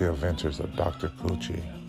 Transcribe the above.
The Adventures of Dr. Coochie.